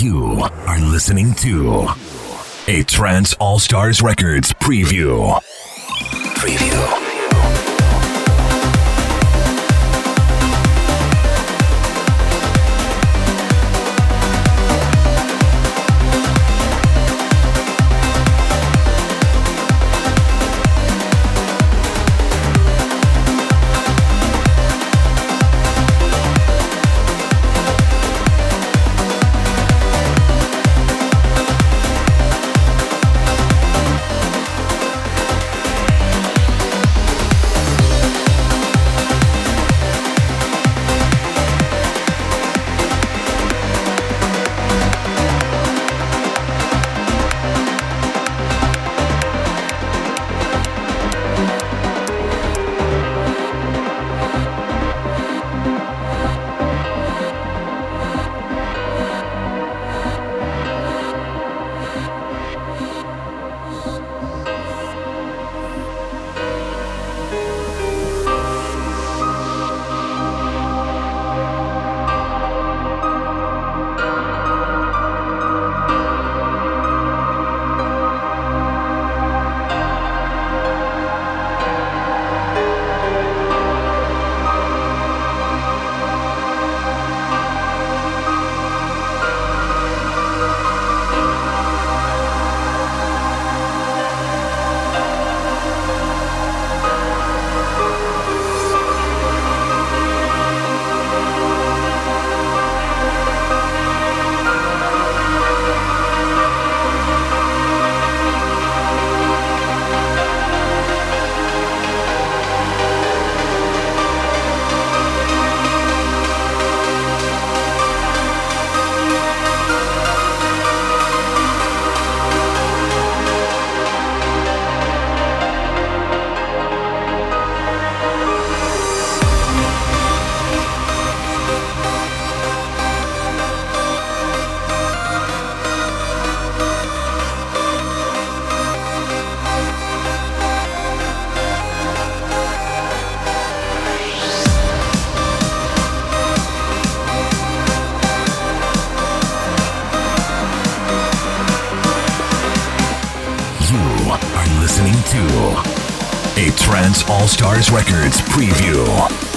You are listening to a Trance All Stars Records preview. Preview. All Stars Records preview.